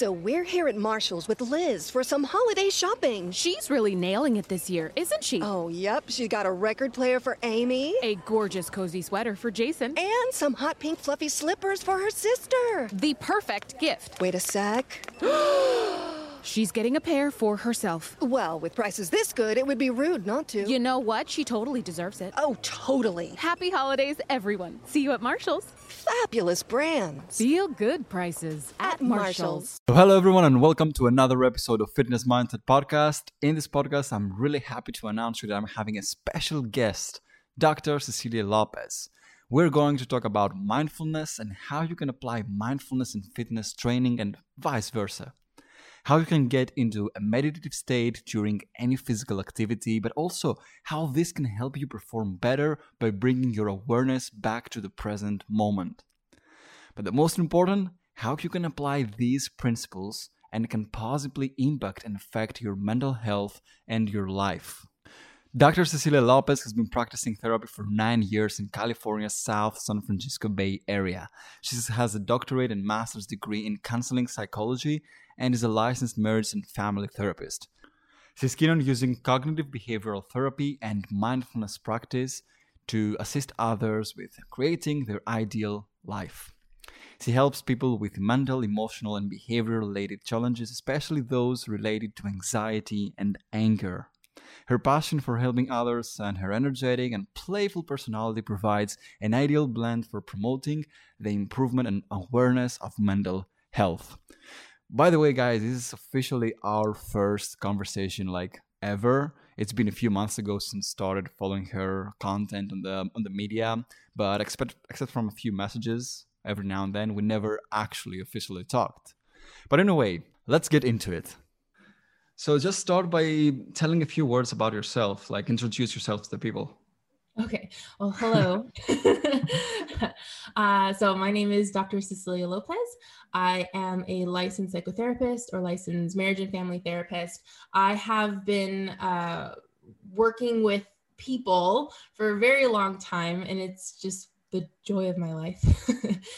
So we're here at Marshall's with Liz for some holiday shopping. She's really nailing it this year, isn't she? Oh, yep. She's got a record player for Amy. A gorgeous cozy sweater for Jason. And some hot pink fluffy slippers for her sister. The perfect gift. Wait a sec. She's getting a pair for herself. Well, with prices this good, it would be rude not to. You know what? She totally deserves it. Oh, totally. Happy holidays, everyone. See you at Marshall's. Fabulous brands. Feel good prices at, At Marshall's. Marshall's. So hello everyone and welcome to another episode of Fitness Mindset Podcast. In this podcast, I'm really happy to announce you that I'm having a special guest, Dr. Cecilia Lopez. We're going to talk about mindfulness and how you can apply mindfulness in fitness training and vice versa. How you can get into a meditative state during any physical activity, but also how this can help you perform better by bringing your awareness back to the present moment. But the most important, how you can apply these principles and can positively impact and affect your mental health and your life. Dr. Cecilia Lopez has been practicing therapy for nine years in California's South San Francisco Bay Area. She has a doctorate and master's degree in counseling psychology and is a licensed marriage and family therapist. She's keen on using cognitive behavioral therapy and mindfulness practice to assist others with creating their ideal life. She helps people with mental, emotional, and behavior related challenges, especially those related to anxiety and anger. Her passion for helping others and her energetic and playful personality provides an ideal blend for promoting the improvement and awareness of mental health. By the way, guys, this is officially our first conversation like ever. It's been a few months ago since started following her content on the on the media, but except except from a few messages every now and then, we never actually officially talked. But anyway, let's get into it. So just start by telling a few words about yourself, like introduce yourself to the people. Okay. Well, hello. uh, so my name is Dr. Cecilia Lopez. I am a licensed psychotherapist or licensed marriage and family therapist. I have been uh, working with people for a very long time, and it's just the joy of my life.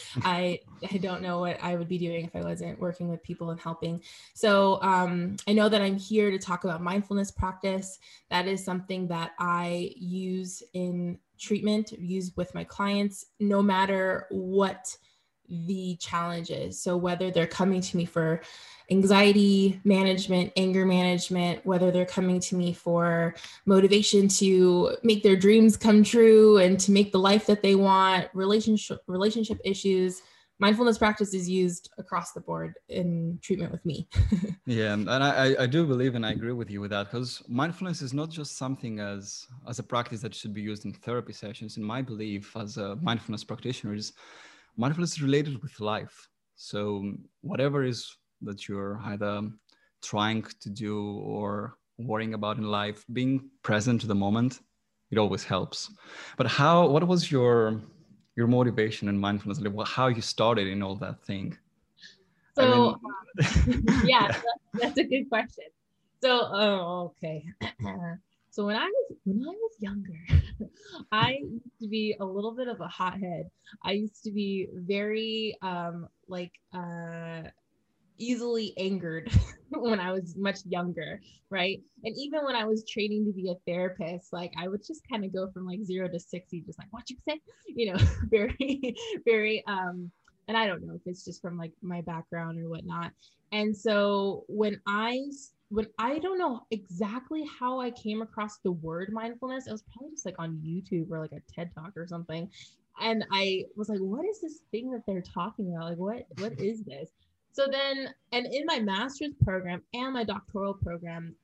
I I don't know what I would be doing if I wasn't working with people and helping. So um, I know that I'm here to talk about mindfulness practice. That is something that I use in treatment, use with my clients, no matter what the challenges. So whether they're coming to me for anxiety management, anger management, whether they're coming to me for motivation to make their dreams come true and to make the life that they want, relationship relationship issues, mindfulness practice is used across the board in treatment with me. Yeah, and I, I do believe and I agree with you with that because mindfulness is not just something as as a practice that should be used in therapy sessions. In my belief, as a mindfulness practitioner, is mindfulness is related with life. So um, whatever is that you're either trying to do or worrying about in life, being present to the moment, it always helps. But how? What was your your motivation in mindfulness? Like, how you started in all that thing? I So mean- um, yeah, that- that's a good question. So, oh, okay. so when I was when I was younger, I used to be a little bit of a hothead. I used to be very um like uh easily angered when I was much younger, right? And even when I was training to be a therapist, like I would just kind of go from like 0 to 60 just like what you say, you know, very very um and I don't know if it's just from like my background or whatnot. And so when I when I don't know exactly how I came across the word mindfulness, it was probably just like on YouTube or like a TED talk or something. And I was like, what is this thing that they're talking about? Like what what is this? So then and in my master's program and my doctoral program,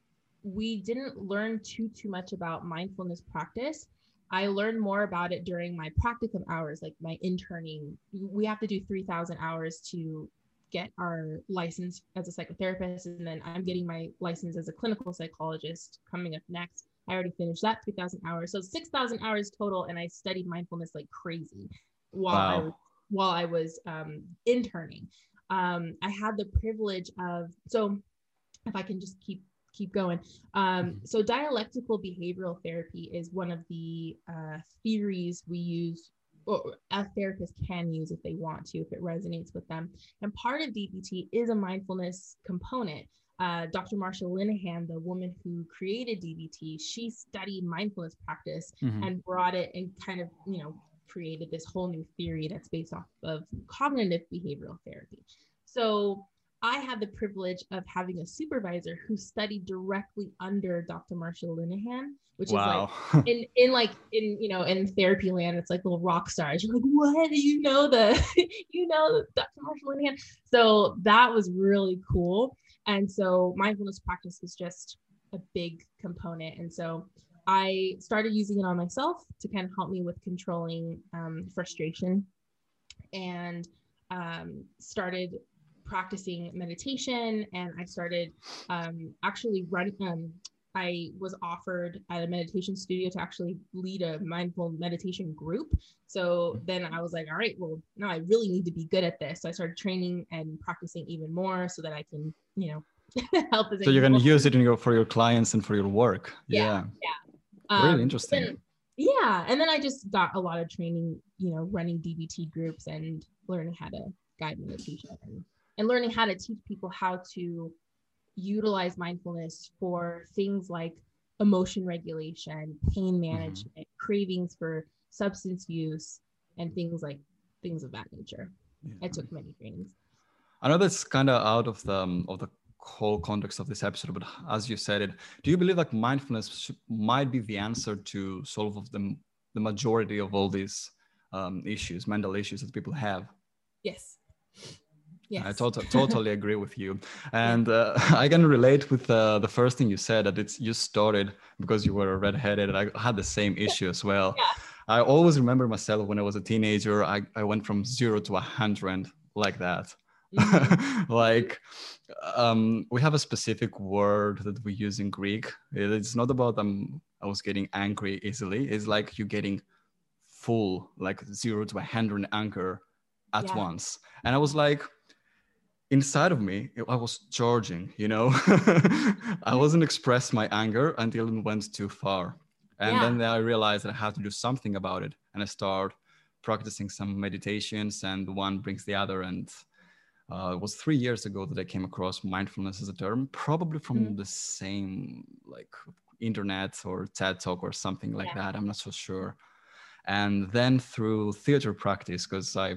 we didn't learn too too much about mindfulness practice. I learned more about it during my practicum hours, like my interning. We have to do 3,000 hours to get our license as a psychotherapist. And then I'm getting my license as a clinical psychologist coming up next. I already finished that 3,000 hours. So 6,000 hours total. And I studied mindfulness like crazy while I Wow. was, while I was um, interning. Um, I had the privilege of, so if I can just keep keep going. Um, so dialectical behavioral therapy is one of the uh, theories we use or a therapist can use if they want to, if it resonates with them. And part of DBT is a mindfulness component. Uh, Dr. Marsha Linehan, the woman who created DBT, she studied mindfulness practice Mhm. and brought it and kind of, you know, created this whole new theory that's based off of cognitive behavioral therapy. So I had the privilege of having a supervisor who studied directly under Dr. Marsha Linehan, which is like in in like in you know in therapy land it's like little rock stars. You're like what? You know the you know dr Marsha Linehan? So that was really cool. And so mindfulness practice was just a big component. And so i started using it on myself to kind of help me with controlling um, frustration and um, started practicing meditation and i started um, actually run um, I was offered at a meditation studio to actually lead a mindful meditation group. So then I was like, all right, well, now I really need to be good at this. So I started training and practicing even more so that I can, you know, help as so you're gonna use it in your for your clients and for your work. Yeah, Yeah. Really Um, interesting. then- yeah. And then I just got a lot of training, you know, running DBT groups and learning how to guide meditation and, and learning how to teach people how to utilize mindfulness for things like emotion regulation, pain management, cravings for substance use, and things like things of that nature. I took many trainings. I know that's kind of out of the um, of the whole context of this episode, but as you said it, do you believe like mindfulness might be the answer to solve of the the majority of all these um, issues, mental issues that people have? Yes. Yes. I tot- totally agree with you, and uh, I can relate with uh, the first thing you said that it's you started because you were redheaded. I had the same issue as well. Yeah. I always remember myself when I was a teenager. I, I went from zero to a hundred like that. Mhm. like um, we have a specific word that we use in Greek. It's not about um, I was getting angry easily. It's like you're getting full, like zero to a hundred anger at Yeah. once. And I was like, inside of me, I was charging. You know, I wasn't express my anger until it went too far. And Yeah. then I realized that I had to do something about it, and I start practicing some meditations, and one brings the other, and uh, it was three years ago that I came across mindfulness as a term, probably from Mhm. the same like internet or TED talk or something like Yeah. that. I'm not so sure. And then through theater practice, because I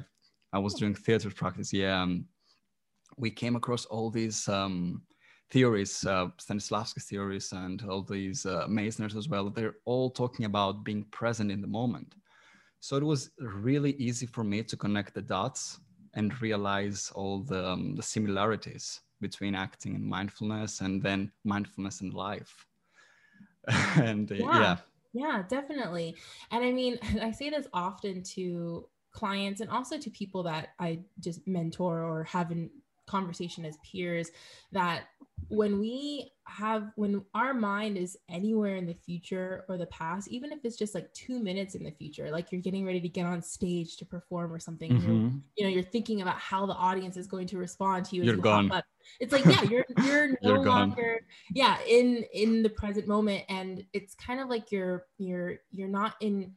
I was doing theater practice, yeah, um, we came across all these um, theories, uh, Stanislavski theories, and all these uh, Meisners as well. They're all talking about being present in the moment. So it was really easy for me to connect the dots and realize all the, um, the similarities between acting and mindfulness and then mindfulness and life and uh, Yeah. yeah. Yeah, definitely. And I mean, I say this often to clients and also to people that I just mentor or have in conversation as peers that when we have when our mind is anywhere in the future or the past even if it's just like 2 minutes in the future like you're getting ready to get on stage to perform or something Mhm. you know you're thinking about how the audience is going to respond to you You're you gone. up. it's like yeah you're you're no You're longer yeah in in the present moment and it's kind of like you're you're you're not in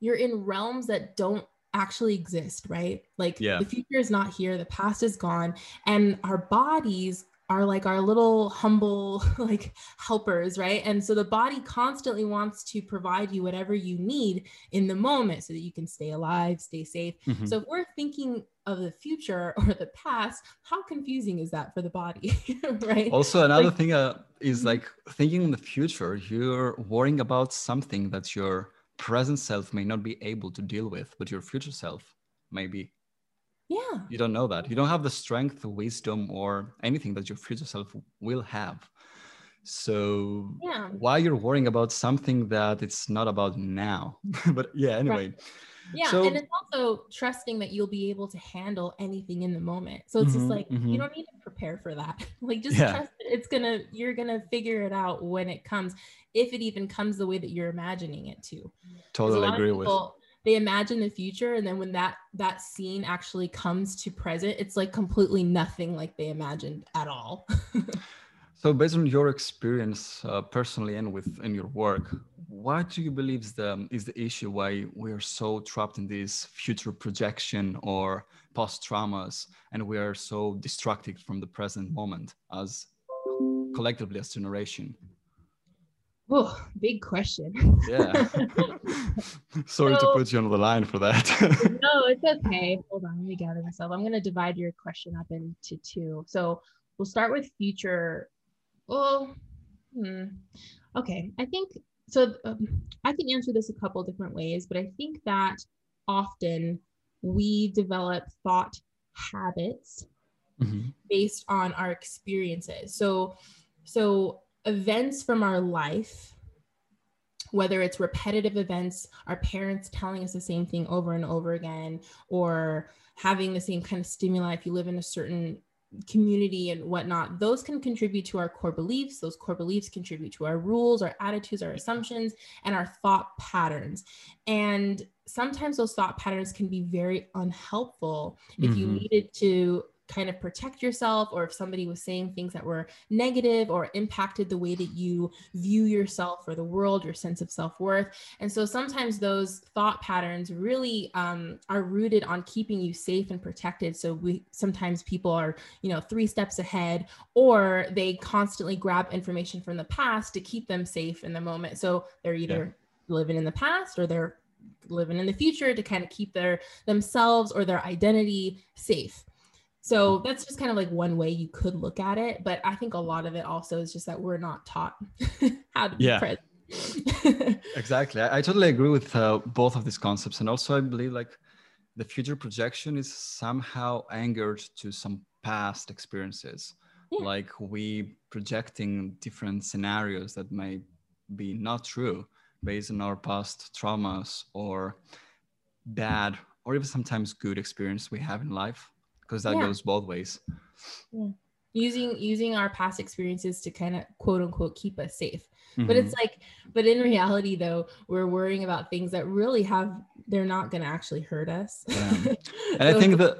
you're in realms that don't actually exist right like Yeah. the future is not here the past is gone and our bodies are like our little humble like helpers right and so the body constantly wants to provide you whatever you need in the moment so that you can stay alive stay safe Mhm. so if we're thinking of the future or the past how confusing is that for the body right Also, another Like- thing uh, is like thinking in the future, you're worrying about something that your present self may not be able to deal with, but your future self maybe. yeah You don't know that. You don't have the strength, wisdom, or anything that your future self will have. So yeah why you're worrying about something that it's not about now? but yeah, anyway. Yeah, So- and it's also trusting that you'll be able to handle anything in the moment. So it's just Mhm, like mhm. you don't need to prepare for that. like just Yeah. trust that it's gonna you're gonna figure it out when it comes, if it even comes the way that you're imagining it to. Totally agree with. people, They imagine the future, and then when that that scene actually comes to present, it's like completely nothing like they imagined at all. So, based on your experience uh, personally and with in your work, what do you believe is the is the issue why we're so trapped in this future projection or post traumas and we are so distracted from the present moment as collectively as generation Oh, big question. yeah sorry So- to put you on the line for that no, it's okay. Hold on, let me gather myself. I'm gonna divide your question up into two. So we'll start with future. Well, hmm. okay. I think so. Um, I can answer this a couple different ways, but I think that often we develop thought habits Mhm. based on our experiences. So, so events from our life, whether it's repetitive events, our parents telling us the same thing over and over again, or having the same kind of stimuli if you live in a certain community and whatnot, those can contribute to our core beliefs. Those core beliefs contribute to our rules, our attitudes, our assumptions, and our thought patterns. And sometimes those thought patterns can be very unhelpful if you Mhm. needed to kind of protect yourself or if somebody was saying things that were negative or impacted the way that you view yourself or the world your sense of self-worth. And so sometimes those thought patterns really um, are rooted on keeping you safe and protected. So we sometimes people are you know three steps ahead or they constantly grab information from the past to keep them safe in the moment. So they're either living in the past or they're living in the future to kind of keep their themselves or their identity safe so that's just kind of like one way you could look at it but i think a lot of it also is just that we're not taught how to be Yeah. present exactly I, I totally agree with uh, both of these concepts and also i believe like the future projection is somehow anchored to some past experiences Yeah. like we projecting different scenarios that may be not true based on our past traumas or bad or even sometimes good experience we have in life because that Yeah. goes both ways Yeah. using using our past experiences to kind of quote unquote keep us safe but Mhm. it's like but in reality though we're worrying about things that really have they're not going to actually hurt us Yeah. and i think that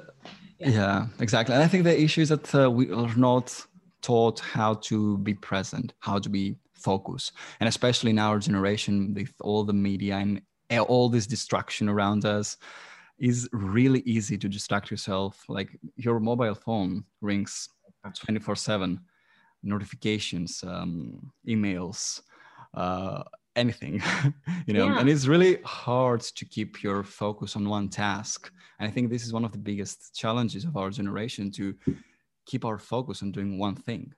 Yeah. yeah. exactly and i think the issue is that uh, we are not taught how to be present how to be focused and especially in our generation with all the media and all this distraction around us is really easy to distract yourself. Like your mobile phone rings 24 7 notifications um, emails uh, anything you know Yeah. and it's really hard to keep your focus on one task. And i think this is one of the biggest challenges of our generation to keep our focus on doing one thing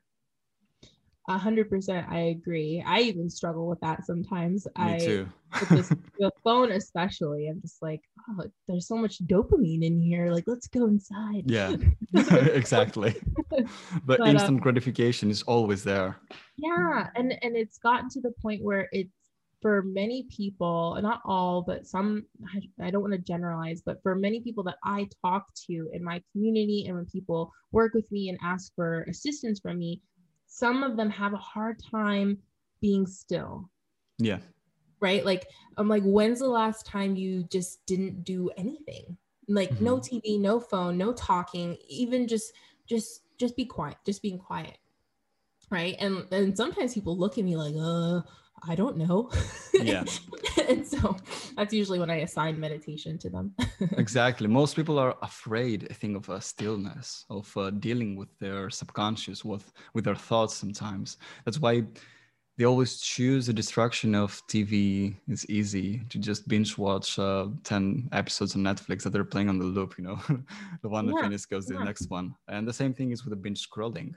A hundred percent, I agree. I even struggle with that sometimes. me I too this the phone especially. I'm just like, oh, there's so much dopamine in here. Like, let's go inside. yeah exactly the But, uh, instant gratification is always there Yeah, and and it's gotten to the point where it's for many people, not all, but some. I, I don't want to generalize, but for many people that I talk to in my community, and when people work with me and ask for assistance from me, some of them have a hard time being still. yeah right? Like, I'm like, when's the last time you just didn't do anything? Like, no TV, no phone, no talking, even just, just, just be quiet, just being quiet, right? And and sometimes people look at me like, uh, I don't know. Yeah. and so that's usually when I assign meditation to them. exactly most people are afraid i think of uh, stillness of uh, dealing with their subconscious with with their thoughts sometimes that's why they always choose the distraction of tv it's easy to just binge watch uh, 10 episodes on netflix that they're playing on the loop you know the one that Yeah, finishes goes to yeah. the next one and the same thing is with the binge scrolling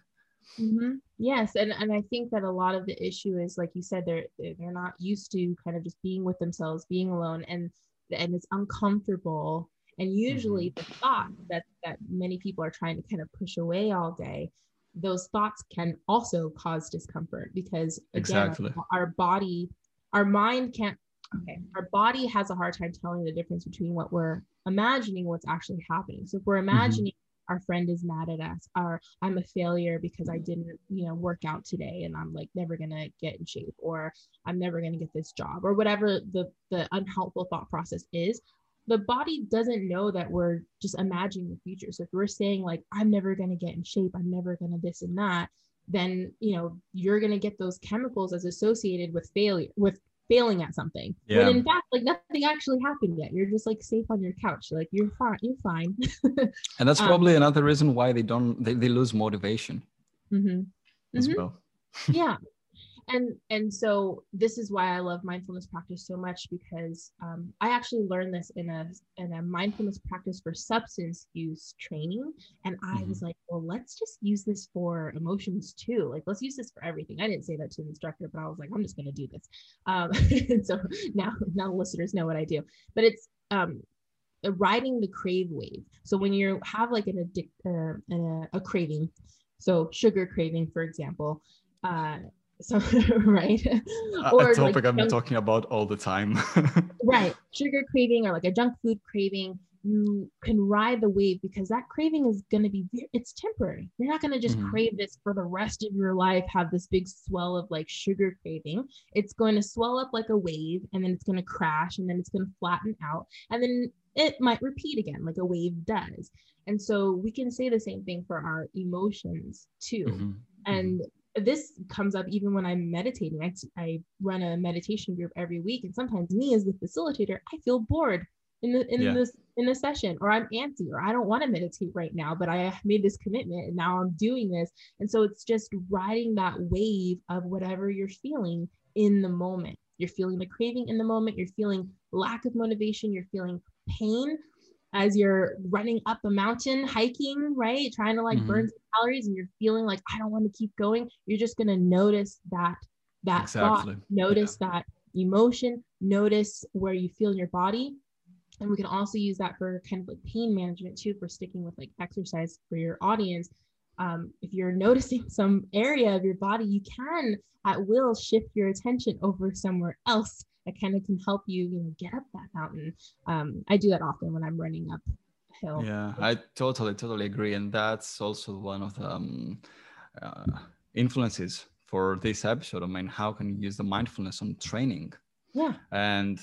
Mhm. Yes, and and I think that a lot of the issue is like you said they're they're not used to kind of just being with themselves, being alone, and and it's uncomfortable. And usually the thought that that many people are trying to kind of push away all day, those thoughts can also cause discomfort because again, Exactly. our, our body, our mind can't. Okay, our body has a hard time telling the difference between what we're imagining, what's actually happening. So if we're imagining our friend is mad at us or i'm a failure because i didn't you know work out today and i'm like never gonna get in shape or i'm never gonna get this job or whatever the the unhelpful thought process is the body doesn't know that we're just imagining the future. So if we're saying like i'm never gonna get in shape. I'm never gonna this and that then you know you're gonna get those chemicals as associated with failure with failing at something Yeah. when in fact like nothing actually happened yet you're just like safe on your couch like you're fine you're fine And that's Um, probably another reason why they don't they, they lose motivation hmm as Mhm. well. yeah and and so this is why i love mindfulness practice so much because um, i actually learned this in a in a mindfulness practice for substance use training. And i was like well let's just use this for emotions too. Like let's use this for everything. I didn't say that to the instructor but i was like i'm just going to do this. Um, and so now now the listeners know what i do. But it's um uh, riding the crave wave. So when you have like an addict uh, a, a craving so sugar craving for example uh so right A- Or, a like, topic I'm junk- talking about all the time. right sugar craving or like a junk food craving you can ride the wave because that craving is going to be it's temporary you're not going to just Mhm. crave this for the rest of your life have this big swell of like sugar craving it's going to swell up like a wave and then it's going to crash and then it's going to flatten out and then it might repeat again like a wave does and so we can say the same thing for our emotions too Mhm. and this comes up even when i'm meditating. I, I run a meditation group every week and sometimes me as the facilitator i feel bored in the in Yeah. this in the session or i'm antsy or i don't want to meditate right now but i made this commitment and now i'm doing this. And so it's just riding that wave of whatever you're feeling in the moment. You're feeling the craving in the moment. You're feeling lack of motivation. You're feeling pain as you're running up a mountain hiking right? Trying to like Mhm. burn some calories and you're feeling like i don't want to keep going. You're just going to notice that that Exactly. thought notice that emotion notice where you feel in your body. And we can also use that for kind of like pain management too for sticking with like exercise for your audience. Um, if you're noticing some area of your body you can at will shift your attention over somewhere else that kind of can help you you know get up that mountain um, i do that often when i'm running up hill Yeah, I totally, totally agree, and that's also one of the um, uh, influences for this episode. I mean, how can you use the mindfulness on training? yeah And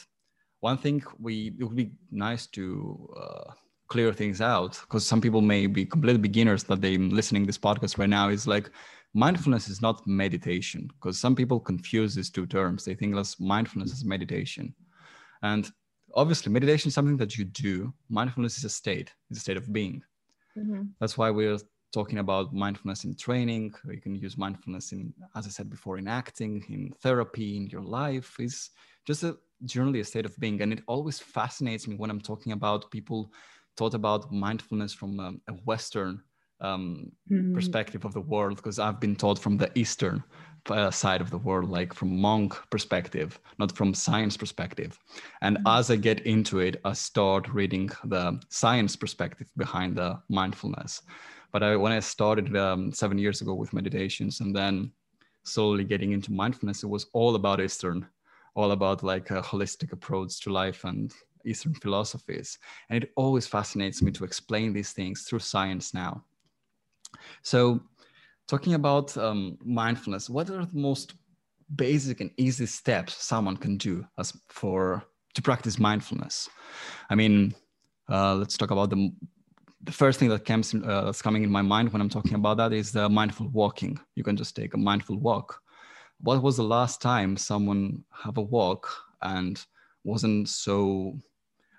one thing we it would be nice to uh, clear things out because some people may be complete beginners that they listening this podcast right now is like mindfulness is not meditation because some people confuse these two terms. They think as mindfulness is meditation, and obviously meditation is something that you do. Mindfulness is a state. It's a state of being. Mhm. That's why we're talking about mindfulness in training. You can use mindfulness in, as I said before, in acting, in therapy, in your life. Is just a generally a state of being, and it always fascinates me when I'm talking about people thought about mindfulness from um, a Western um, Mhm. perspective of the world, because I've been taught from the Eastern uh, side of the world, like from monk perspective, not from science perspective. And as I get into it, I start reading the science perspective behind the mindfulness. But I, when I started um, seven years ago with meditations and then slowly getting into mindfulness, it was all about Eastern, all about like a holistic approach to life and Eastern philosophies. And it always fascinates me to explain these things through science now. So, talking about um, mindfulness, what are the most basic and easy steps someone can do as for to practice mindfulness? I mean, uh, let's talk about the the first thing that comes uh, that's coming in my mind when I'm talking about that is the mindful walking. You can just take a mindful walk. What was the last time someone have a walk and wasn't so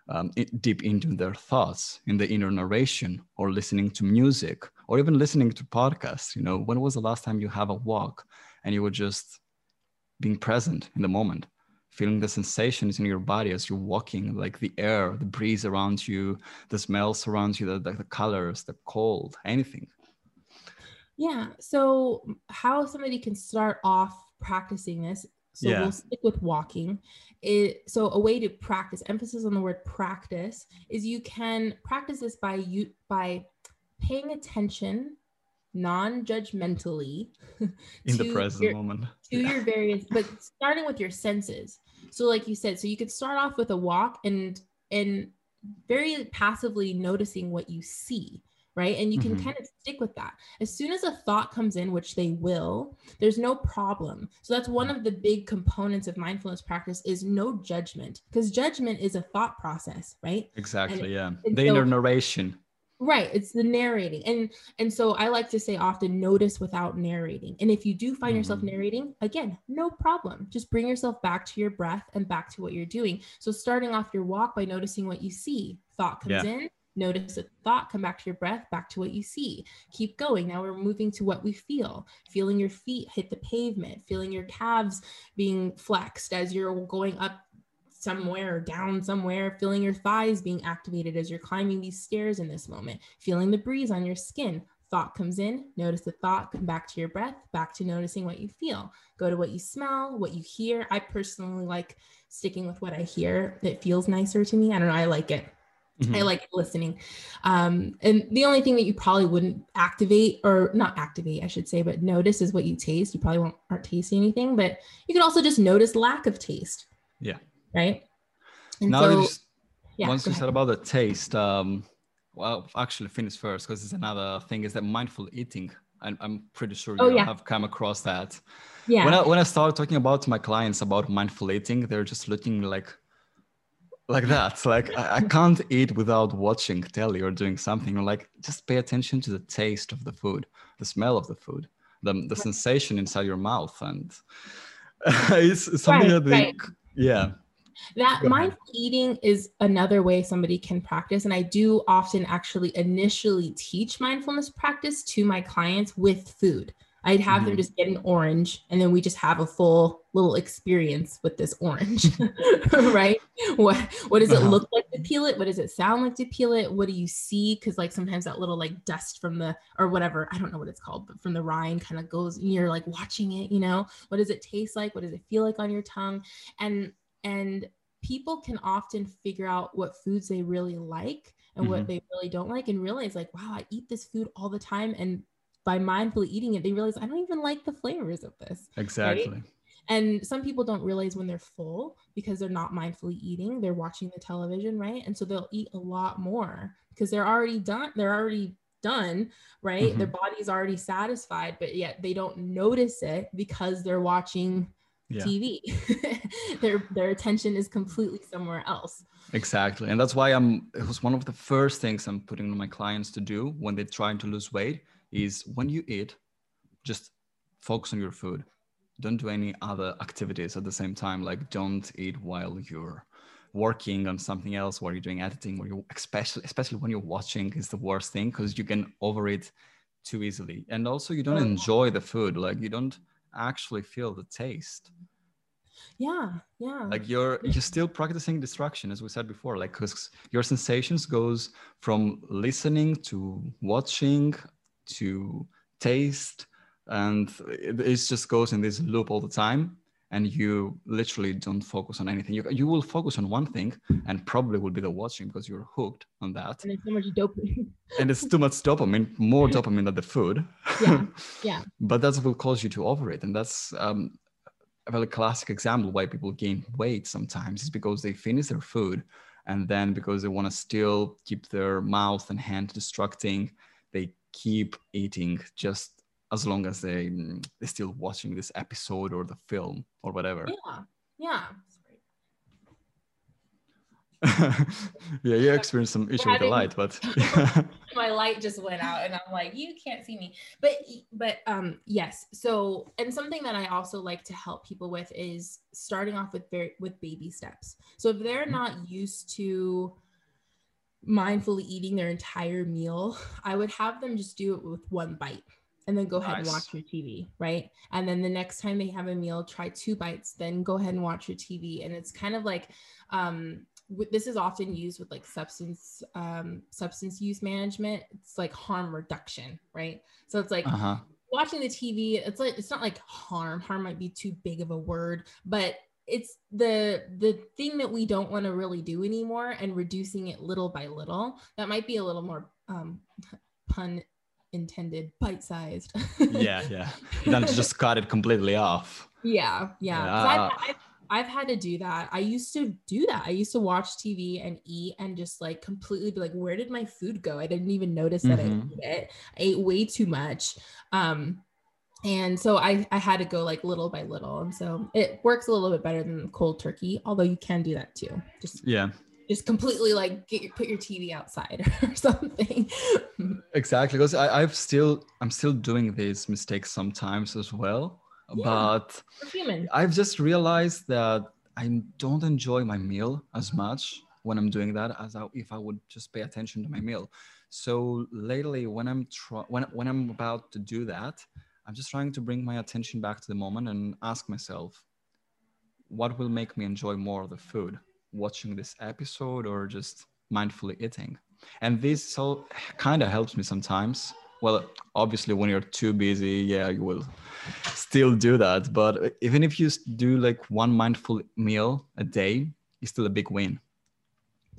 um, deep into their thoughts in the inner narration or listening to music or even listening to podcasts? You know, when was the last time you have a walk and you were just being present in the moment? feeling the sensations in your body as you're walking, like the air, the breeze around you, the smells around you, the, the, the colors, the cold, anything. Yeah. So, how somebody can start off practicing this. So, Yeah. we'll stick with walking. It, so, a way to practice, emphasis on the word practice, is you can practice this by you by paying attention non-judgmentally In the present your- moment. to your various but starting with your senses so like you said so you could start off with a walk and and very passively noticing what you see right and you can Mhm. kind of stick with that as soon as a thought comes in which they will there's no problem so that's one of the big components of mindfulness practice is no judgment because judgment is a thought process right Exactly, yeah. and The so- inner narration. Right it's the narrating and and so i like to say often notice without narrating and if you do find yourself Mhm. narrating again no problem just bring yourself back to your breath and back to what you're doing so starting off your walk by noticing what you see thought comes Yeah. in notice a thought come back to your breath back to what you see keep going now we're moving to what we feel feeling your feet hit the pavement feeling your calves being flexed as you're going up somewhere or down somewhere, feeling your thighs being activated as you're climbing these stairs in this moment, feeling the breeze on your skin. Thought comes in, notice the thought, come back to your breath, back to noticing what you feel. Go to what you smell, what you hear. I personally like sticking with what I hear. It feels nicer to me. I don't know, I like it. I Mhm. like listening. Um, and the only thing that you probably wouldn't activate or not activate, I should say, but notice is what you taste. You probably won't aren't tasting anything, but you can also just notice lack of taste. Yeah. Right. And now so, s- yeah, once you ahead. said about the taste, um, well, actually finish first because it's another thing is that mindful eating. I'm, I'm pretty sure Oh, you yeah. have come across that. yeah. When I when I start talking about my clients about mindful eating, they're just looking like like that. Like I, I can't eat without watching telly or doing something. Or like just pay attention to the taste of the food, the smell of the food, the the sensation inside your mouth, and it's, it's something Right, that they, right. yeah. That mindful eating is another way somebody can practice and i do often actually initially teach mindfulness practice to my clients with food. I'd have them Mhm. just get an orange and then we just have a full little experience with this orange right? What what does it Uh-huh. look like to peel it? What does it sound like to peel it? What do you see? Because like sometimes that little like dust from the or whatever i don't know what it's called but from the rind kind of goes and you're like watching it you know? What does it taste like? What does it feel like on your tongue? And and people can often figure out what foods they really like and Mhm. what they really don't like and realize like wow i eat this food all the time and by mindfully eating it they realize i don't even like the flavors of this Exactly. and some people don't realize when they're full because they're not mindfully eating they're watching the television right and so they'll eat a lot more because they're already done they're already done right their body's already satisfied but yet they don't notice it because they're watching Yeah. TV. their their attention is completely somewhere else. Exactly. And that's why I'm it was one of the first things I'm putting on my clients to do when they're trying to lose weight is when you eat, just focus on your food. Don't do any other activities at the same time. Like don't eat while you're working on something else, while you're doing editing, where you especially especially when you're watching is the worst thing because you can overeat too easily. And also you don't Oh, enjoy the food. Like you don't actually feel the taste Yeah, yeah. like you're you're still practicing distraction as we said before like because your sensations goes from listening to watching to taste and it, it just goes in this loop all the time and you literally don't focus on anything you, you will focus on one thing and probably will be the watching because you're hooked on that and there's so much dopamine. and it's too much dopamine more dopamine than the food Yeah, yeah. but that's what will cause you to overeat and that's um, a very classic example why people gain weight sometimes is because they finish their food and then because they want to still keep their mouth and hand distracting they keep eating just as long as they mm, they're still watching this episode or the film or whatever Yeah. Yeah. yeah you experienced some issue with the light but my light just went out and i'm like you can't see me but but um yes so and something that i also like to help people with is starting off with very with baby steps so if they're Mhm. not used to mindfully eating their entire meal i would have them just do it with one bite and then go ahead and watch your tv right and then the next time they have a meal try two bites then go ahead and watch your tv and it's kind of like um this is often used with like substance um, substance use management. It's like harm reduction, right? So it's like uh-huh watching the TV. It's like it's not like harm. Harm might be too big of a word, but it's the the thing that we don't want to really do anymore, and reducing it little by little. That might be a little more um, pun intended, bite sized. yeah yeah then just cut it completely off Yeah, yeah. Yeah. I've, I've, I've had to do that. I used to do that. I used to watch TV and eat and just like completely be like, where did my food go? I didn't even notice that Mhm. I ate it. I ate way too much. Um, and so I, I had to go like little by little. And so it works a little bit better than cold turkey, although you can do that too. Just yeah just completely like get your put your TV outside or something. exactly because i've still i'm still doing these mistakes sometimes as well Yeah. but I've just realized that I don't enjoy my meal as much when I'm doing that as I, if I would just pay attention to my meal. So lately, when I'm try- when when I'm about to do that, I'm just trying to bring my attention back to the moment and ask myself, what will make me enjoy more of the food? Watching this episode or just mindfully eating? And this so kind of helps me sometimes. Well, obviously, when you're too busy, yeah, you will still do that. But even if you do like one mindful meal a day, it's still a big win.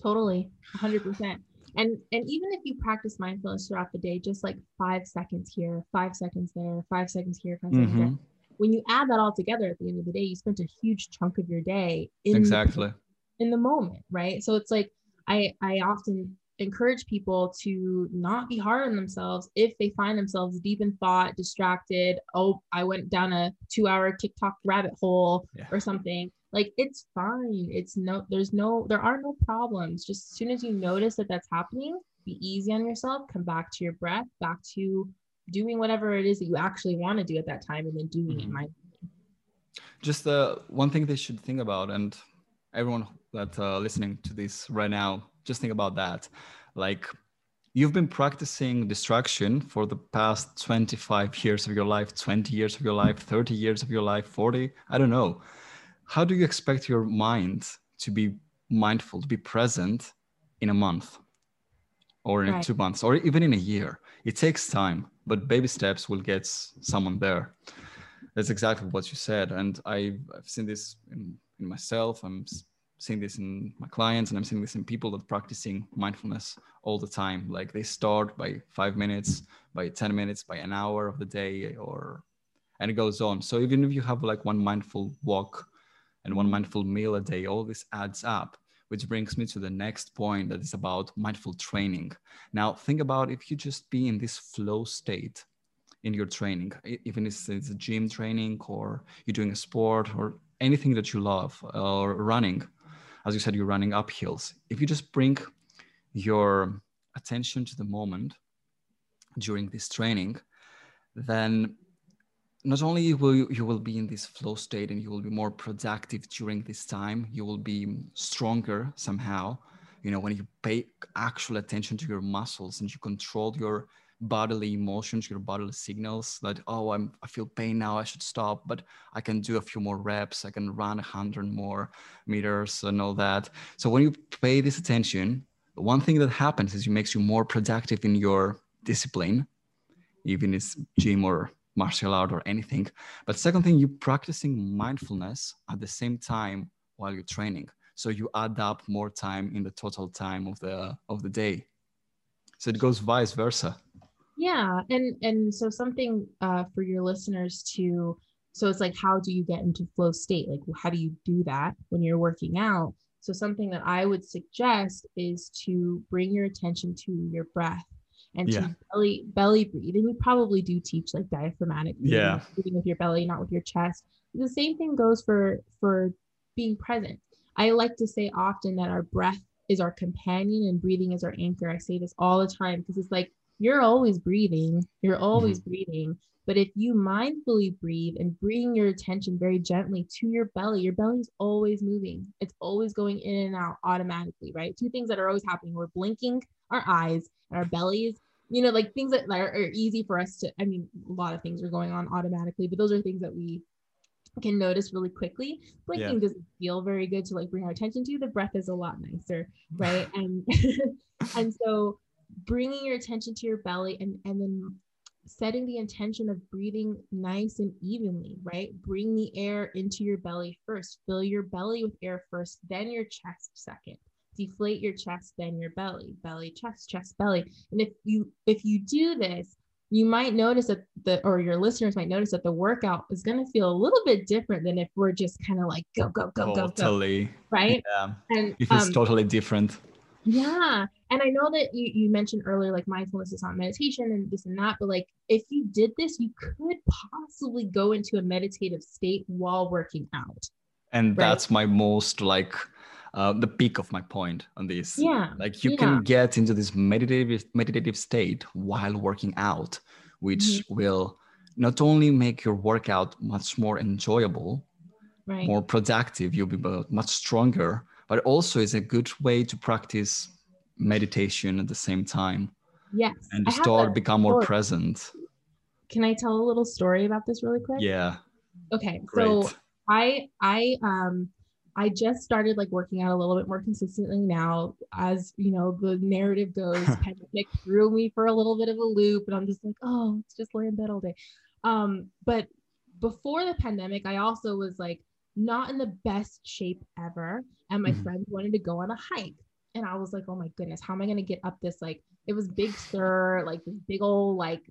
Totally, 100%. And and even if you practice mindfulness throughout the day, just like five seconds here, five seconds there, five seconds here, five seconds there. Mm-hmm. When you add that all together at the end of the day, you spent a huge chunk of your day in Exactly. In the moment, right? So it's like I I often encourage people to not be hard on themselves if they find themselves deep in thought, distracted. Oh, I went down a 2-hour TikTok rabbit hole Yeah. or something. Like it's fine. It's no there's no there are no problems. Just as soon as you notice that that's happening, be easy on yourself, come back to your breath, back to doing whatever it is that you actually want to do at that time and then doing it Mhm. mindfully. Just uh, one thing they should think about, and everyone that uh, listening to this right now, just think about that. Like, you've been practicing distraction for the past 25 years of your life, 20 years of your life, 30 years of your life, 40, I don't know. How do you expect your mind to be mindful, to be present in a month or in Right. two months or even in a year? It takes time, but baby steps will get someone there that's exactly what you said and I've, I've seen this in, in myself i'm seeing this in my clients and i'm seeing this in people that are practicing mindfulness all the time like they start by five minutes by 10 minutes by an hour of the day or and it goes on so even if you have like one mindful walk and one mindful meal a day all this adds up which brings me to the next point that is about mindful training now think about if you just be in this flow state in your training, even if it's a gym training or you're doing a sport or anything that you love or running. As you said, you're running up hills. If you just bring your attention to the moment during this training, then not only will you, you will be in this flow state and you will be more productive during this time, you will be stronger somehow. You know, when you pay actual attention to your muscles and you control your bodily emotions, your bodily signals that, oh, I'm, I feel pain now, I should stop, but I can do a few more reps, I can run a hundred more meters and all that. So when you pay this attention, one thing that happens is it makes you more productive in your discipline, even it's gym or martial art or anything. But second thing, you're practicing mindfulness at the same time while you're training. So you add up more time in the total time of the of the day. So it goes vice versa. Yeah, and and so something uh, for your listeners to so it's like how do you get into flow state? Like how do you do that when you're working out? So something that I would suggest is to bring your attention to your breath and Yeah. to belly belly breathe. And you probably do teach like diaphragmatic breathing, Yeah. breathing with your belly, not with your chest. The same thing goes for for being present. I like to say often that our breath is our companion and breathing is our anchor. I say this all the time because it's like you're always breathing, you're always mm-hmm. breathing. But if you mindfully breathe and bring your attention very gently to your belly, your belly's always moving. It's always going in and out automatically, right? Two things that are always happening. We're blinking our eyes and our bellies, you know, like things that are, are easy for us to, I mean, a lot of things are going on automatically, but those are things that we can notice really quickly. Blinking doesn't feel very good to like bring our attention to. The breath is a lot nicer, right? And and so bringing your attention to your belly and and then setting the intention of breathing nice and evenly, right? Bring the air into your belly first. Fill your belly with air first, then your chest second. Deflate your chest, then your belly, belly, chest, chest, belly. And if you if you do this, you might notice that the or your listeners might notice that the workout is going to feel a little bit different than if we're just kind of like go go go go go, totally. right? Yeah. And It feels um, totally different. Yeah. And I know that you, you mentioned earlier, like mindfulness is not meditation and this and that, but like if you did this, you could possibly go into a meditative state while working out. And Right. that's my most like uh, the peak of my point on this. Yeah. Like you yeah. can get into this meditative meditative state while working out, which Mm-hmm. will not only make your workout much more enjoyable, right. more productive, you'll be much stronger, but also is a good way to practice meditation at the same time yes. and to start become more story. present. Can I tell a little story about this really quick? Yeah, Okay. great. So I I um I just started like working out a little bit more consistently now. As you know, the narrative goes, pandemic threw me for a little bit of a loop, and I'm just like, oh, it's just lay in bed all day. Um, but before the pandemic, I also was like not in the best shape ever, and my Mhm. friends wanted to go on a hike, and I was like, oh my goodness, how am I gonna get up this like? It was Big Sur, like this big old like,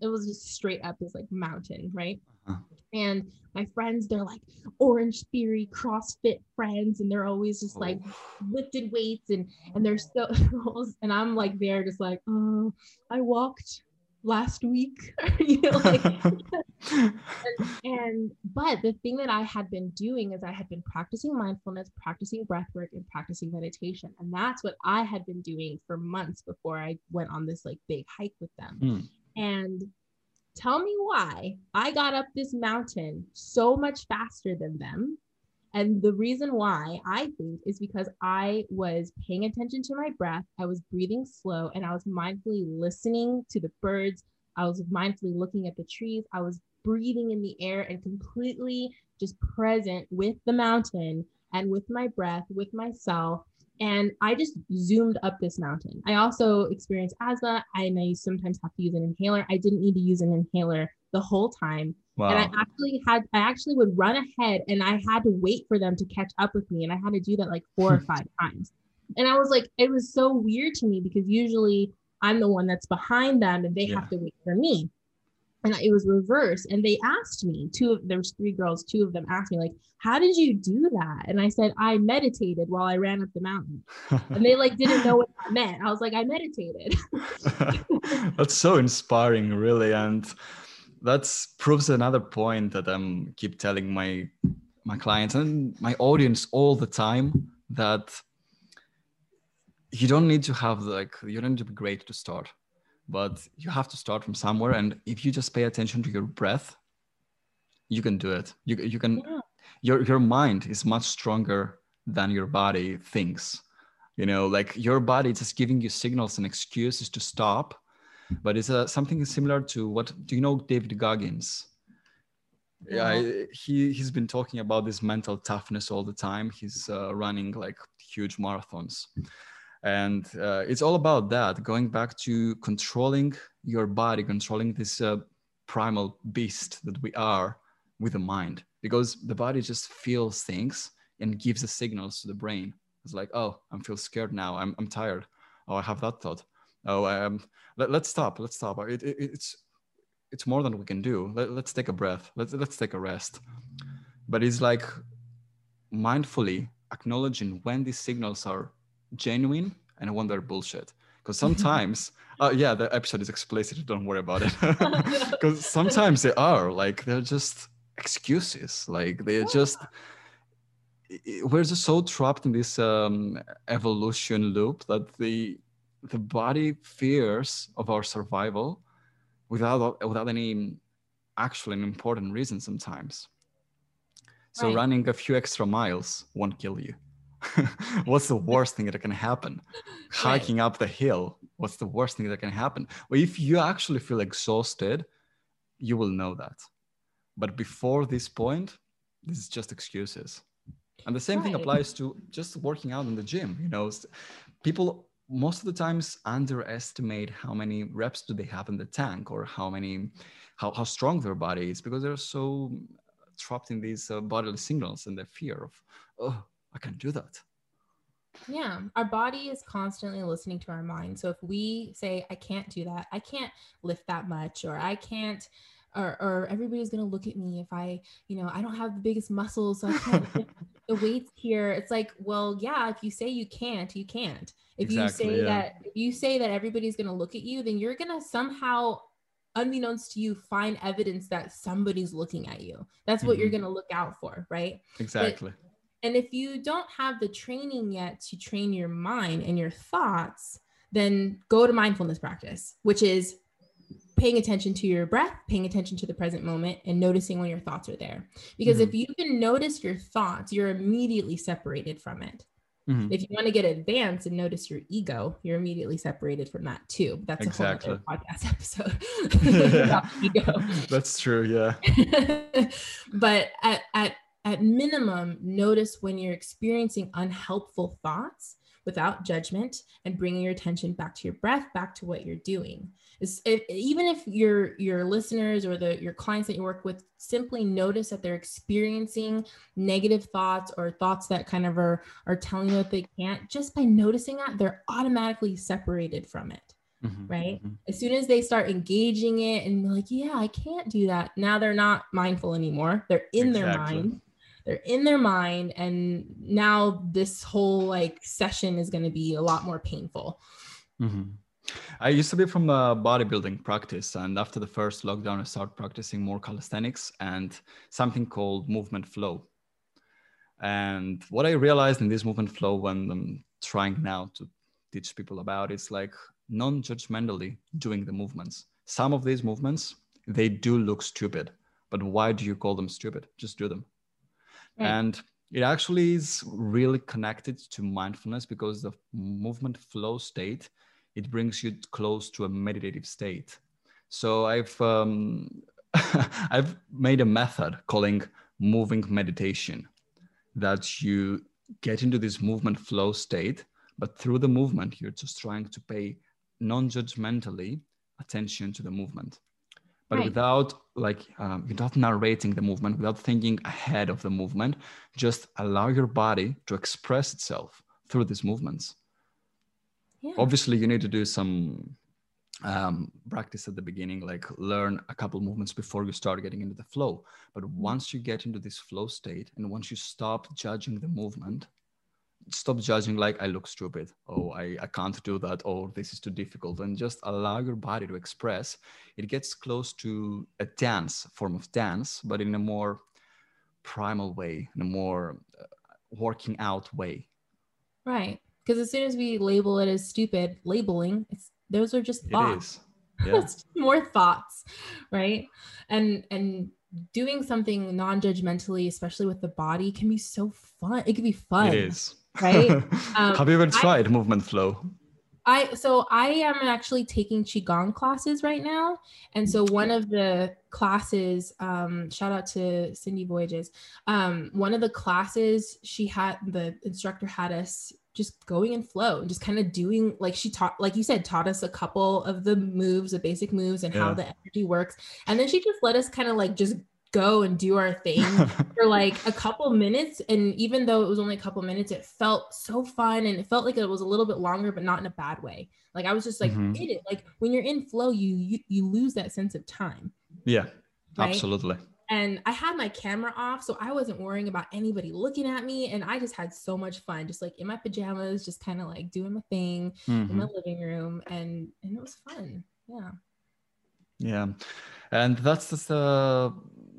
it was just straight up this like mountain, right? Uh-huh. And my friends, they're like Orange Theory, CrossFit friends, and they're always just like Oh. lifted weights and and they're so and I'm like there just like, oh, I walked last week, you know, like and but the thing that I had been doing is I had been practicing mindfulness, practicing breath work, and practicing meditation. And that's what I had been doing for months before I went on this like big hike with them. Hmm. And tell me why I got up this mountain so much faster than them. And the reason why I think is because I was paying attention to my breath, I was breathing slow, and I was mindfully listening to the birds. I was mindfully looking at the trees. I was breathing in the air and completely just present with the mountain and with my breath, with myself. And I just zoomed up this mountain. I also experienced asthma and I sometimes have to use an inhaler. I didn't need to use an inhaler the whole time. wow. And I actually had, I actually would run ahead and I had to wait for them to catch up with me. And I had to do that like four or five times. And I was like, it was so weird to me because usually I'm the one that's behind them and they Yeah. have to wait for me. And it was reversed. And they asked me, two of there was three girls, two of them asked me, like, how did you do that? And I said, I meditated while I ran up the mountain. And they like didn't know what that meant. I was like, I meditated. that's so inspiring really and that's proves another point that i'm keep telling my my clients and my audience all the time that you don't need to have like you don't need to be great to start but you have to start from somewhere. And if you just pay attention to your breath you can do it. You, you can Yeah. your your mind is much stronger than your body thinks. You know like your body just giving you signals and excuses to stop but it's uh, something similar to what do you know david goggins? Yeah I- he he's been talking about this mental toughness all the time. He's uh, running like huge marathons. And uh, it's all about that going back to controlling your body controlling this uh, primal beast that we are with the mind. Because the body just feels things and gives the signals to the brain. It's like oh i'm feel scared now. I'm, I'm tired. Oh i have that thought oh um let, let's stop let's stop. It, it, it's it's more than we can do. Let, let's take a breath. Let's let's take a rest. But it's like mindfully acknowledging when these signals are genuine and when they're bullshit. Because sometimes uh, yeah the episode is explicit don't worry about it. Because sometimes they are like they're just excuses. Like they're just we're just so trapped in this um, evolution loop that the the body fears of our survival without without any actual and important reason sometimes. So Right. running a few extra miles won't kill you. What's the worst thing that can happen? Hiking up the hill what's the worst thing that can happen? Well if you actually feel exhausted you will know that. But before this point this is just excuses. And the same thing applies to just working out in the gym you know people most of the times underestimate how many reps do they have in the tank or how many how, how strong their body is because they're so trapped in these uh, bodily signals and the fear of oh i can't do that Yeah, our body is constantly listening to our mind. So if we say, I can't do that, I can't lift that much, or I can't, or, or everybody's going to look at me if I, you know, I don't have the biggest muscles, so I can't lift the weights here. It's like, well, yeah, if you say you can't, you can't. If Exactly, you say yeah. that, if you say that everybody's going to look at you, then you're going to somehow, unbeknownst to you, find evidence that somebody's looking at you. That's what you're Mhm. going to look out for, right? exactly And if you don't have the training yet to train your mind and your thoughts, then go to mindfulness practice, which is paying attention to your breath, paying attention to the present moment, and noticing when your thoughts are there. Because Mhm. if you can notice your thoughts, you're immediately separated from it. Mhm. If you want to get advanced and notice your ego, you're immediately separated from that too. But that's a whole other podcast episode ego. That's true. Yeah. but at, at at minimum notice when you're experiencing unhelpful thoughts without judgment and bringing your attention back to your breath back to what you're doing is if, even if your your listeners or the your clients that you work with simply notice that they're experiencing negative thoughts or thoughts that kind of are are telling you that they can't just by noticing that they're automatically separated from it Mhm, Right? mhm. as soon as they start engaging it and like, yeah, I can't do that. Now they're not mindful anymore. They're in their mind. They're in their mind. And now this whole like session is going to be a lot more painful. Mhm. I used to be from a bodybuilding practice, and after the first lockdown, I started practicing more calisthenics and something called movement flow. And what I realized in this movement flow, when I'm trying now to teach people about, it's like non-judgmentally doing the movements. Some of these movements they do look stupid, but why do you call them stupid? Just do them. Right. And it actually is really connected to mindfulness because the movement flow state it brings you close to a meditative state. So I've um, I've made a method calling moving meditation that you get into this movement flow state, but through the movement you're just trying to pay non-judgmentally attention to the movement but Right. without like um, without narrating the movement without thinking ahead of the movement just allow your body to express itself through these movements Yeah. obviously you need to do some um, practice at the beginning like learn a couple movements before you start getting into the flow but once you get into this flow state and once you stop judging the movement stop judging like i look stupid. Oh I, I can't do that. Or this is too difficult. And just allow your body to express. It gets close to a dance form of dance but in a more primal way in a more uh, working out way. Right. Because as soon as we label it as stupid, labeling, it's those are just thoughts. is. Yeah. It's more thoughts right? And and doing something non-judgmentally especially with the body can be so fun. It can be fun. it is right? Um, have you ever I- tried movement flow? I so i am actually taking qigong classes right now. And so one of the classes um shout out to cindy voyages. Um one of the classes she had the instructor had us just going in flow and just kind of doing like she taught like you said taught us a couple of the moves the basic moves and how the energy works. And then she just let us kind of like just go and do our thing for like a couple minutes. And even though it was only a couple minutes it felt so fun and it felt like it was a little bit longer but not in a bad way. Like i was just like Mhm. in it. Like when you're in flow you you, you lose that sense of time yeah Right? absolutely. And i had my camera off so i wasn't worrying about anybody looking at me and i just had so much fun just like in my pajamas just kind of like doing my thing in my Mhm. living room and and it was fun. Yeah. Yeah, and that's just the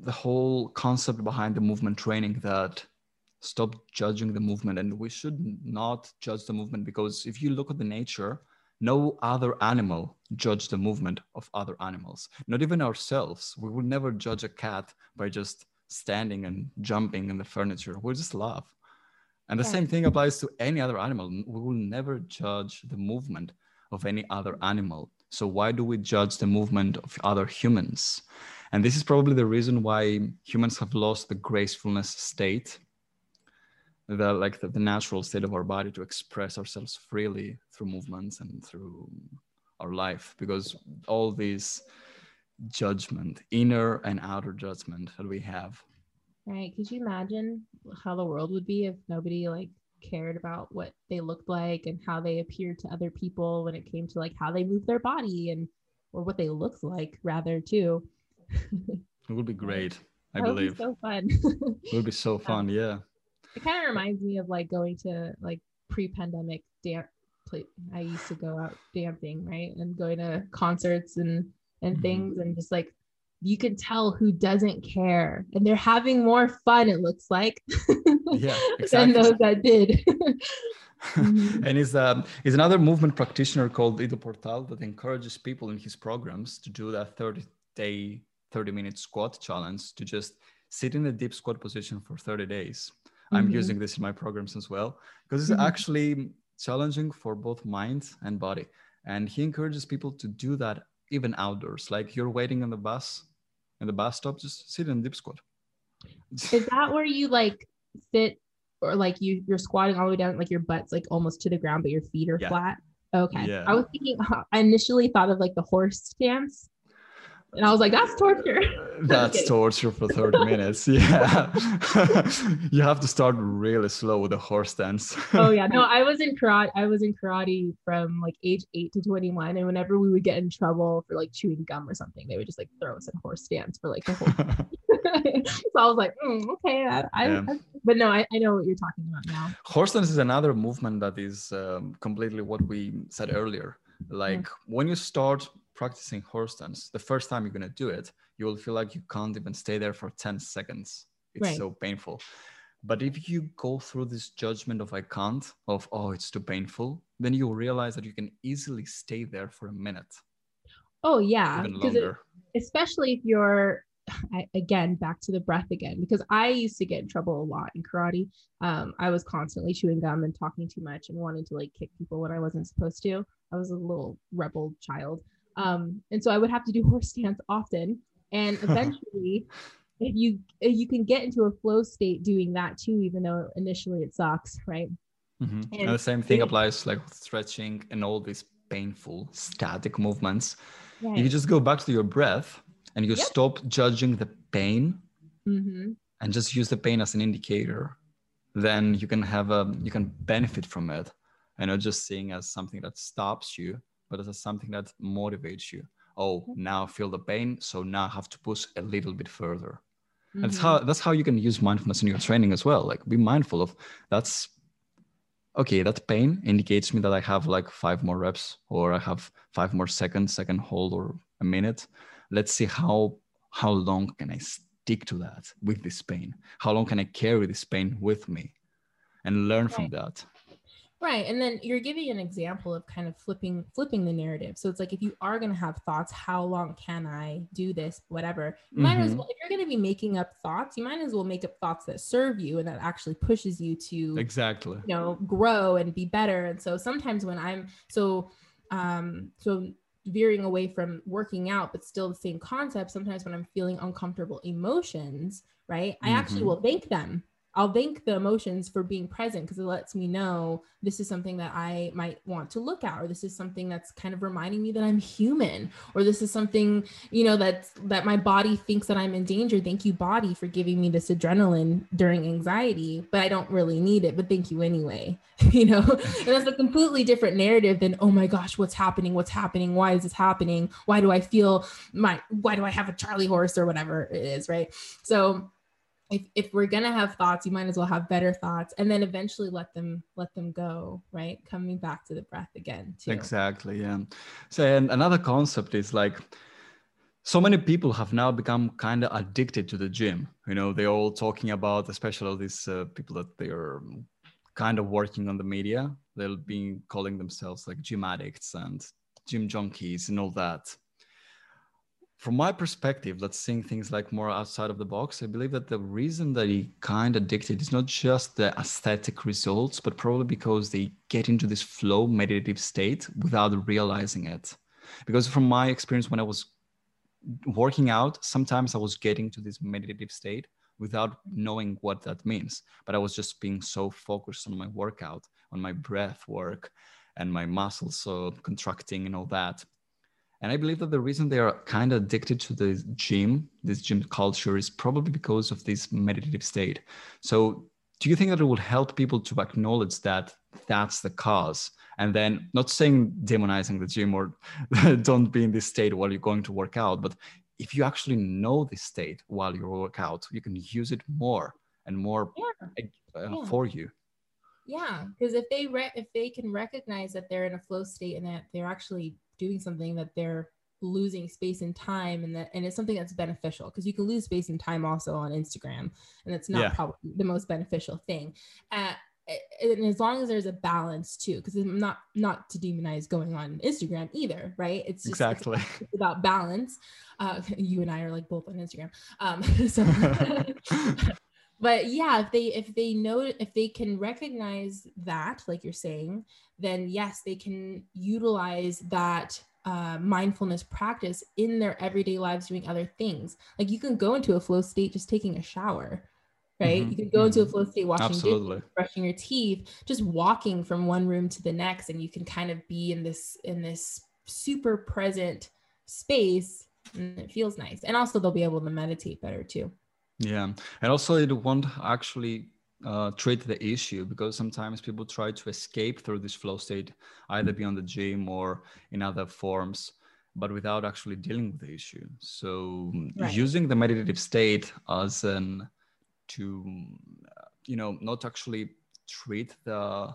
the whole concept behind the movement training that stop judging the movement, and we should not judge the movement because if you look at the nature, no other animal judge the movement of other animals. Not even ourselves. We would never judge a cat by just standing and jumping in the furniture. we'll just laugh. And the Yeah. same thing applies to any other animal. We will never judge the movement of any other animal. So why do we judge the movement of other humans? And this is probably the reason why humans have lost the gracefulness state, the like the, the natural state of our body to express ourselves freely through movements and through our life, because all these judgment, inner and outer judgment that we have. Right. Could you imagine how the world would be if nobody like cared about what they looked like and how they appeared to other people when it came to like how they move their body and or what they looked like rather too. It would be great, I That would be believe. so fun. It would be so fun, yeah. it kind of reminds me of like going to like pre-pandemic dance I used to go out dancing, right? And going to concerts and and Mhm. things and just like you can tell who doesn't care and they're having more fun it looks like Yeah, than those that did Mhm. and he's um, he's another movement practitioner called Ido Portal that encourages people in his programs to do that 30 day 30 minute squat challenge to just sit in a deep squat position for 30 days i'm Mhm. using this in my programs as well because it's Mhm. actually challenging for both mind and body and he encourages people to do that even outdoors like you're waiting on the bus in the bus stop just sit in deep squat is that where you like sit or like you you're squatting all the way down like your butt's like almost to the ground but your feet are Yeah. flat okay Yeah. i was thinking i initially thought of like the horse stance and i was like that's torture That's torture for 30 minutes. Yeah. you have to start really slow with the horse stance. oh yeah no i was in karate i was in karate from like age 8 to 21 and whenever we would get in trouble for like chewing gum or something they would just like throw us in horse stance for like the whole so i was like mm, okay I, I, Yeah. I- but no I, I know what you're talking about now horse stance is another movement that is um, completely what we said earlier. Like when you start practicing horse stance, the first time you're going to do it, you will feel like you can't even stay there for 10 seconds. It's Right. so painful. But if you go through this judgment of I can't, of oh, it's too painful, then you realize that you can easily stay there for a minute, oh yeah even because it, especially if you're I, again back to the breath again because i used to get in trouble a lot in karate um, i was constantly chewing gum and talking too much and wanting to like kick people when i wasn't supposed to i was a little rebel child um, and so i would have to do horse stance often and eventually if you if you can get into a flow state doing that too even though initially it sucks right Mhm. And And the same thing applies like stretching and all these painful static movements. right. You just go back to your breath and you Yep. stop judging the pain hmm and just use the pain as an indicator. Then you can have a you can benefit from it and not just seeing as something that stops you, but as something that motivates you. Oh, mm-hmm. now I feel the pain, so now I have to push a little bit further. And That's mm-hmm. how that's how you can use mindfulness in your training as well. Like be mindful of that's okay, that pain indicates me that I have like five more reps or I have five more seconds second hold or a minute. Let's see how how long can I stick to that with this pain? How long can I carry this pain with me and learn from that? Right and then you're giving an example of kind of flipping flipping the narrative so it's like if you are going to have thoughts how long can i do this whatever you might as Mhm. well if you're going to be making up thoughts you might as well make up thoughts that serve you and that actually pushes you to Exactly. you know grow and be better and so sometimes when i'm so um so veering away from working out but still the same concept sometimes when i'm feeling uncomfortable emotions right i actually Mhm. will thank them i'll thank the emotions for being present because it lets me know this is something that i might want to look at or this is something that's kind of reminding me that i'm human or this is something you know that that my body thinks that i'm in danger. Thank you body for giving me this adrenaline during anxiety but i don't really need it but thank you anyway you know? And that's a completely different narrative than oh my gosh what's happening? What's happening? Why is this happening? Why do i feel my why do i have a charlie horse or whatever it is right? So if, if we're gonna have thoughts you might as well have better thoughts and then eventually let them let them go right coming back to the breath again too Exactly. Yeah. So and another concept is like so many people have now become kind of addicted to the gym. You know, they're all talking about, especially all these uh, people that they are kind of working on the media. They'll be calling themselves like gym addicts and gym junkies and all that. From my perspective, let's seeing things like more outside of the box. I believe that the reason that he kind of addicted is not just the aesthetic results, but probably because they get into this flow meditative state without realizing it. Because from my experience, when I was working out, sometimes I was getting to this meditative state without knowing what that means. But I was just being so focused on my workout, on my breath work, and my muscles so contracting and all that. And I believe that the reason they are kind of addicted to the gym, this gym culture, is probably because of this meditative state. So, do you think that it would help people to acknowledge that that's the cause? And then, not saying demonizing the gym or don't be in this state while you're going to work out, but if you actually know this state while you work out, you can use it more and more yeah uh, Yeah. for you. Yeah, because if they re- if they can recognize that they're in a flow state and that they're actually doing something that they're losing space and time and that and it's something that's beneficial because you can lose space and time also on instagram and it's not Yeah. probably the most beneficial thing uh, and as long as there's a balance too because i'm not not to demonize going on instagram either right it's just it's Exactly. about- it's about balance uh you and i are like both on instagram um so but yeah if they if they know if they can recognize that like you're saying then yes they can utilize that uh, mindfulness practice in their everyday lives doing other things like you can go into a flow state just taking a shower right Mhm, you can go into a mhm. flow state washing dishes Absolutely. brushing your teeth just walking from one room to the next and you can kind of be in this in this super present space and it feels nice and also they'll be able to meditate better too Yeah, and also it won't actually uh, treat the issue because sometimes people try to escape through this flow state, either beyond the gym or in other forms, but without actually dealing with the issue. So Right. using the meditative state as an to you know not actually treat the,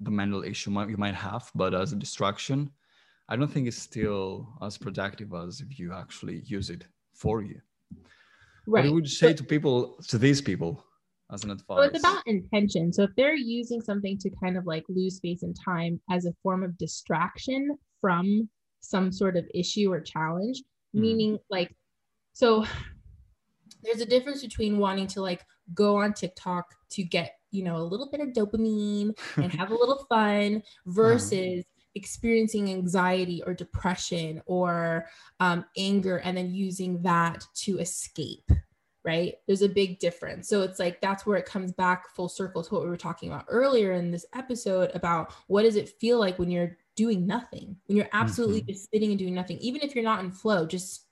the mental issue you might have, but as a distraction, I don't think it's still as productive as if you actually use it for you. What would you say to people, to these people, as an advice? So it's about intention. So if they're using something to kind of like lose space and time as a form of distraction from some sort of issue or challenge, Mhm. meaning like, so there's a difference between wanting to like go on TikTok to get, you know, a little bit of dopamine and have a little fun versus experiencing anxiety or depression or um, anger and then using that to escape right there's a big difference so it's like that's where it comes back full circle to what we were talking about earlier in this episode about what does it feel like when you're doing nothing when you're absolutely Mhm. just sitting and doing nothing even if you're not in flow just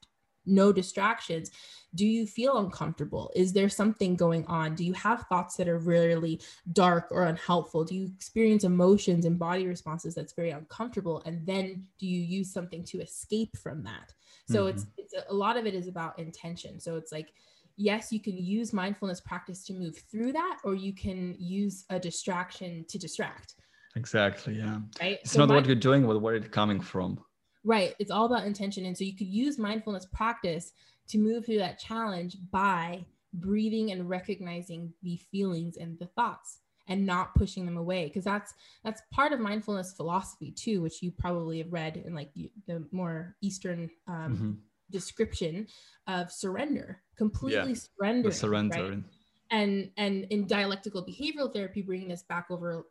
no distractions. Do you feel uncomfortable? Is there something going on? Do you have thoughts that are really dark or unhelpful? Do you experience emotions and body responses that's very uncomfortable? And then do you use something to escape from that? So it's mm-hmm. it's a, a lot of it is about intention. So it's like yes you can use mindfulness practice to move through that or you can use a distraction to distract. Exactly, yeah. right? It's So not what you're doing, but where it's coming from. Right. It's all about intention. And so you could use mindfulness practice to move through that challenge by breathing and recognizing the feelings and the thoughts and not pushing them away because that's that's part of mindfulness philosophy too which you probably have read in like the more eastern um, Mhm. description of surrender completely surrender The surrender. and and in dialectical behavioral therapy bringing this back over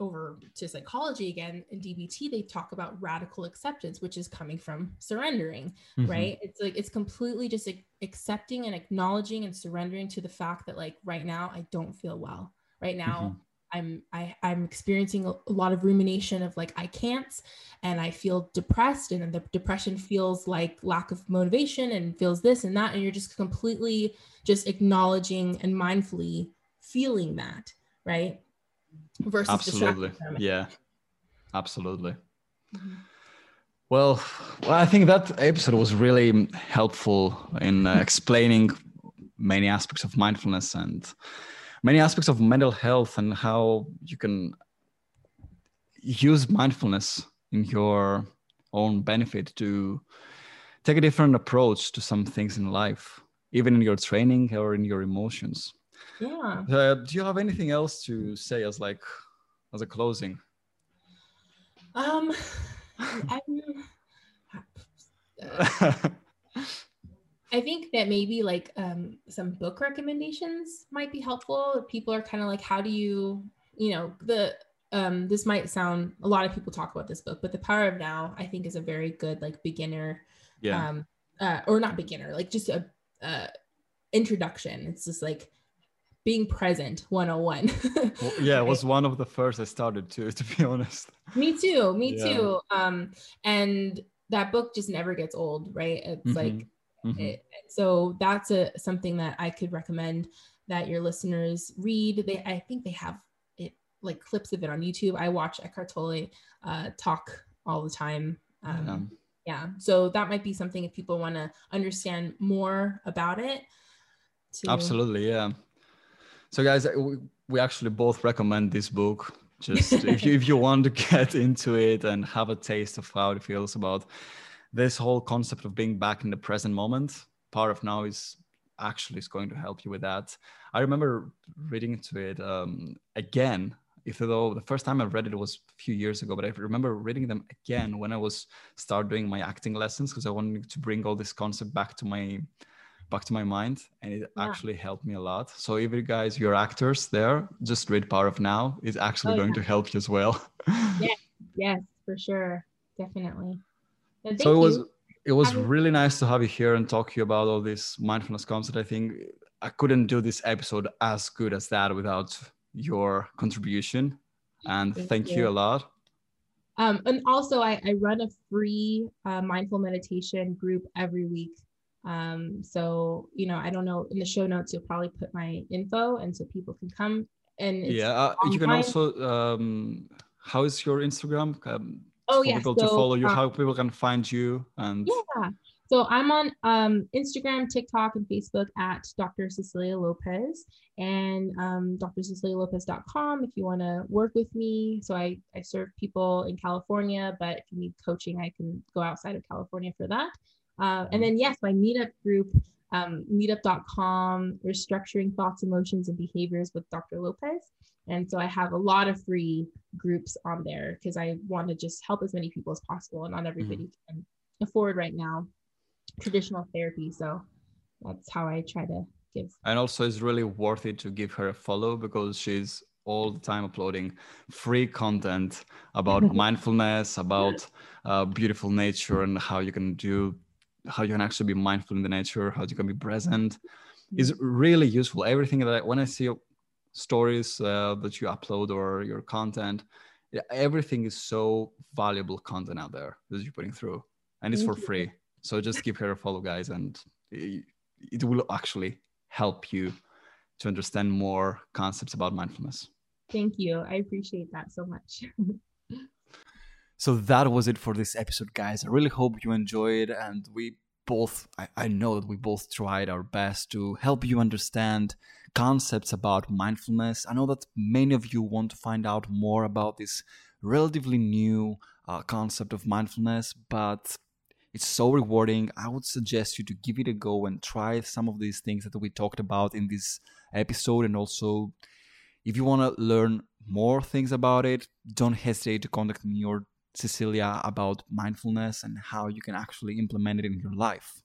over to psychology again in dbt they talk about radical acceptance which is coming from surrendering Mhm. right? It's like it's completely just like, accepting and acknowledging and surrendering to the fact that like right now i don't feel well. Right now i'm I, i'm experiencing a, a lot of rumination of like i can't and i feel depressed and then the depression feels like lack of motivation and feels this and that and you're just completely just acknowledging and mindfully feeling that right versus Absolutely. Yeah. Absolutely. Mhm. Well, well, I think that episode was really helpful in uh, explaining many aspects of mindfulness and many aspects of mental health and how you can use mindfulness in your own benefit to take a different approach to some things in life, even in your training or in your emotions. Yeah Uh, do you have anything else to say as like as a closing? um uh, I think that maybe like um, some book recommendations might be helpful. People are kind of like, how do you, you know, the um, this might sound a lot of people talk about this book, but The Power of Now, I think, is a very good like beginner, yeah. um, uh, or not beginner, like just a, uh introduction. It's just like being present 101. Well, yeah, it was one of the first I started to, to be honest. me too, me Yeah. too. Um, and that book just never gets old, right? It's like Mhm. It- so that's a something that I could recommend that your listeners read. They I think they have it like clips of it on YouTube. I watch Eckhart Tolle uh, talk all the time. Um, Yeah. yeah, so that might be something if people want to understand more about it. to- Absolutely, yeah. So, guys, uh, we, actually both recommend this book. Just if you if you want to get into it and have a taste of how it feels about this whole concept of being back in the present moment, Power of Now is actually is going to help you with that. I remember reading into it um, again, even though the first time I read it was a few years ago, but I remember reading them again when I was start doing my acting lessons because I wanted to bring all this concept back to my back to my mind and it yeah. actually helped me a lot so if you guys you're actors there just read power of now is actually oh, going yeah. to help you as well yes yes for sure definitely so it was it was really nice to have you here and talk to you about all this mindfulness concept i think i couldn't do this episode as good as that without your contribution and thank, thank you. you. a lot um, and also I, I run a free uh, mindful meditation group every week um, so, you know, I don't know, in the show notes, you'll probably put my info and so people can come and yeah, uh, you can also, um, how is your Instagram? Um, oh, yeah. People so, to follow you, uh, how people can find you and yeah. So I'm on um, Instagram, TikTok, and Facebook at Dr. Cecilia Lopez and um, drcecilialopez.com if you want to work with me. So I, I serve people in California, but if you need coaching, I can go outside of California for that. Uh, and then, yes, my meetup group, um, meetup.com, restructuring thoughts, emotions, and behaviors with Dr. Lopez. And so I have a lot of free groups on there because I want to just help as many people as possible. And not everybody mm-hmm. can afford right now traditional therapy. So that's how I try to give. And also, it's really worth it to give her a follow because she's all the time uploading free content about mindfulness, about uh, beautiful nature, and how you can do how you can actually be mindful in the nature, how you can be present is really useful. Everything that I, when I see stories uh, that you upload or your content, everything is so valuable content out there that you're putting through, and it's for free. So just give her a follow, guys, and it, it will actually help you to understand more concepts about mindfulness. Thank you. I appreciate that so much. So that was it for this episode, guys. I really hope you enjoyed, and we both, I, I know that we both tried our best to help you understand concepts about mindfulness. I know that many of you want to find out more about this relatively new uh, concept of mindfulness, but it's so rewarding. I would suggest you to give it a go and try some of these things that we talked about in this episode. And also, if you want to learn more things about it, don't hesitate to contact me or Cecilia about mindfulness and how you can actually implement it in your life.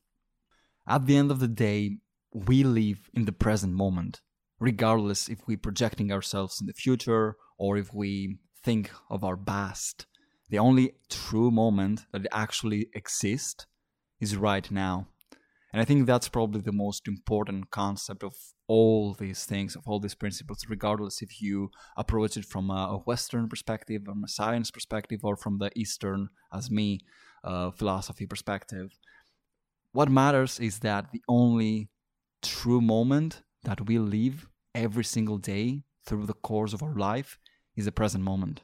At the end of the day, we live in the present moment, regardless if we're projecting ourselves in the future or if we think of our past. The only true moment that actually exists is right now. And I think that's probably the most important concept of all these things, of all these principles, regardless if you approach it from a Western perspective, from a science perspective, or from the Eastern, as me, uh, philosophy perspective. What matters is that the only true moment that we live every single day through the course of our life is the present moment.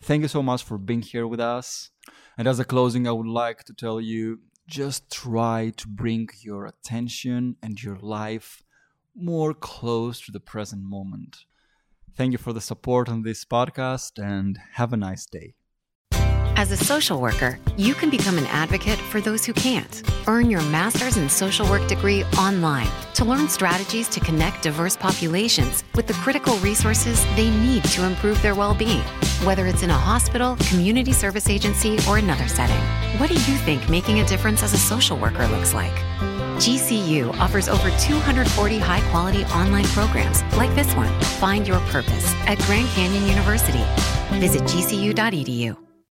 Thank you so much for being here with us. And as a closing, I would like to tell you just try to bring your attention and your life more close to the present moment. Thank you for the support on this podcast and have a nice day. As a social worker, you can become an advocate for those who can't. Earn your master's in social work degree online to learn strategies to connect diverse populations with the critical resources they need to improve their well being, whether it's in a hospital, community service agency, or another setting. What do you think making a difference as a social worker looks like? GCU offers over 240 high quality online programs like this one. Find your purpose at Grand Canyon University. Visit gcu.edu.